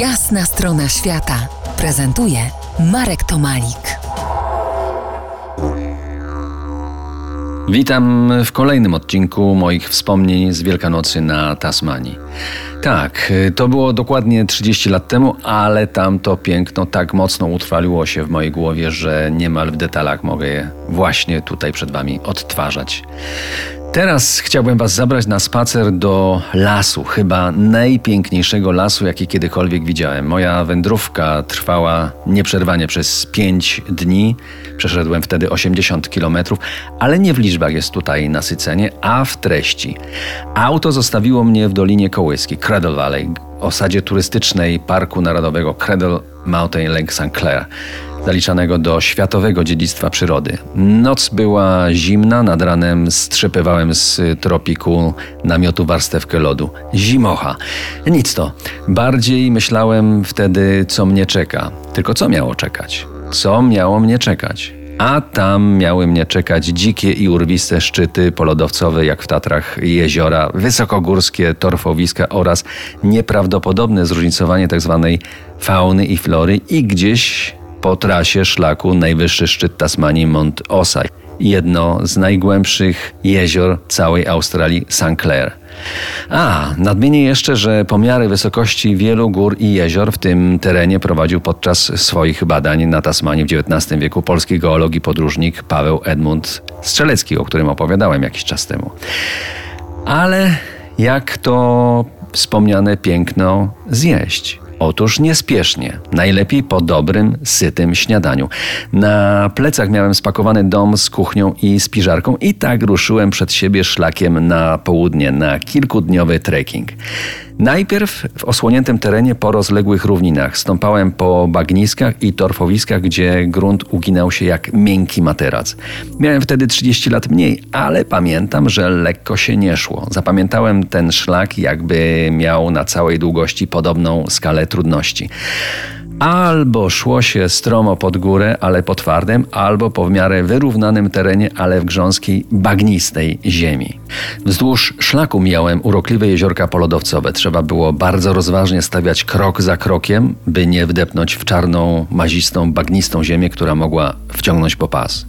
Jasna strona świata prezentuje Marek Tomalik. Witam w kolejnym odcinku moich wspomnień z Wielkanocy na Tasmanii. Tak, to było dokładnie 30 lat temu, ale tamto piękno tak mocno utrwaliło się w mojej głowie, że niemal w detalach mogę je właśnie tutaj przed Wami odtwarzać. Teraz chciałbym Was zabrać na spacer do lasu, chyba najpiękniejszego lasu, jaki kiedykolwiek widziałem. Moja wędrówka trwała nieprzerwanie przez 5 dni. Przeszedłem wtedy 80 kilometrów, ale nie w liczbach jest tutaj nasycenie, a w treści. Auto zostawiło mnie w Dolinie Kołyskiej, Cradle Valley, osadzie turystycznej Parku Narodowego Cradle Mountain Lake St. Clair zaliczanego do światowego dziedzictwa przyrody. Noc była zimna, nad ranem strzepywałem z tropiku namiotu warstewkę lodu. Zimocha. Nic to. Bardziej myślałem wtedy, co mnie czeka. Tylko co miało czekać? Co miało mnie czekać? A tam miały mnie czekać dzikie i urwiste szczyty polodowcowe, jak w Tatrach, jeziora, wysokogórskie torfowiska oraz nieprawdopodobne zróżnicowanie tzw. Tak fauny i flory i gdzieś po trasie szlaku najwyższy szczyt Tasmanii Mont Osai, jedno z najgłębszych jezior całej Australii St. Clair. A, nadmienię jeszcze, że pomiary wysokości wielu gór i jezior w tym terenie prowadził podczas swoich badań na Tasmanii w XIX wieku polski geolog i podróżnik Paweł Edmund Strzelecki, o którym opowiadałem jakiś czas temu. Ale jak to wspomniane piękno zjeść? Otóż niespiesznie, najlepiej po dobrym, sytym śniadaniu. Na plecach miałem spakowany dom z kuchnią i spiżarką i tak ruszyłem przed siebie szlakiem na południe, na kilkudniowy trekking. Najpierw w osłoniętym terenie po rozległych równinach stąpałem po bagniskach i torfowiskach, gdzie grunt uginał się jak miękki materac. Miałem wtedy 30 lat mniej, ale pamiętam, że lekko się nie szło. Zapamiętałem ten szlak, jakby miał na całej długości podobną skalę trudności. Albo szło się stromo pod górę, ale po twardym, albo po w miarę wyrównanym terenie, ale w grząskiej, bagnistej ziemi. Wzdłuż szlaku miałem urokliwe jeziorka polodowcowe. Trzeba było bardzo rozważnie stawiać krok za krokiem, by nie wdepnąć w czarną, mazistą, bagnistą ziemię, która mogła wciągnąć po pas.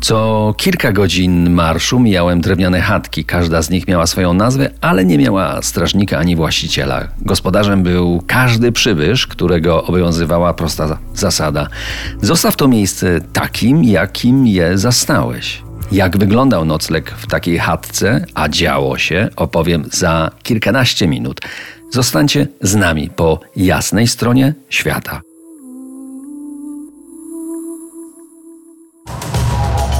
Co kilka godzin marszu mijałem drewniane chatki. Każda z nich miała swoją nazwę, ale nie miała strażnika ani właściciela. Gospodarzem był każdy przybysz, którego obowiązywała prosta zasada. Zostaw to miejsce takim, jakim je zastałeś. Jak wyglądał nocleg w takiej chatce, a działo się, opowiem za kilkanaście minut. Zostańcie z nami po jasnej stronie świata.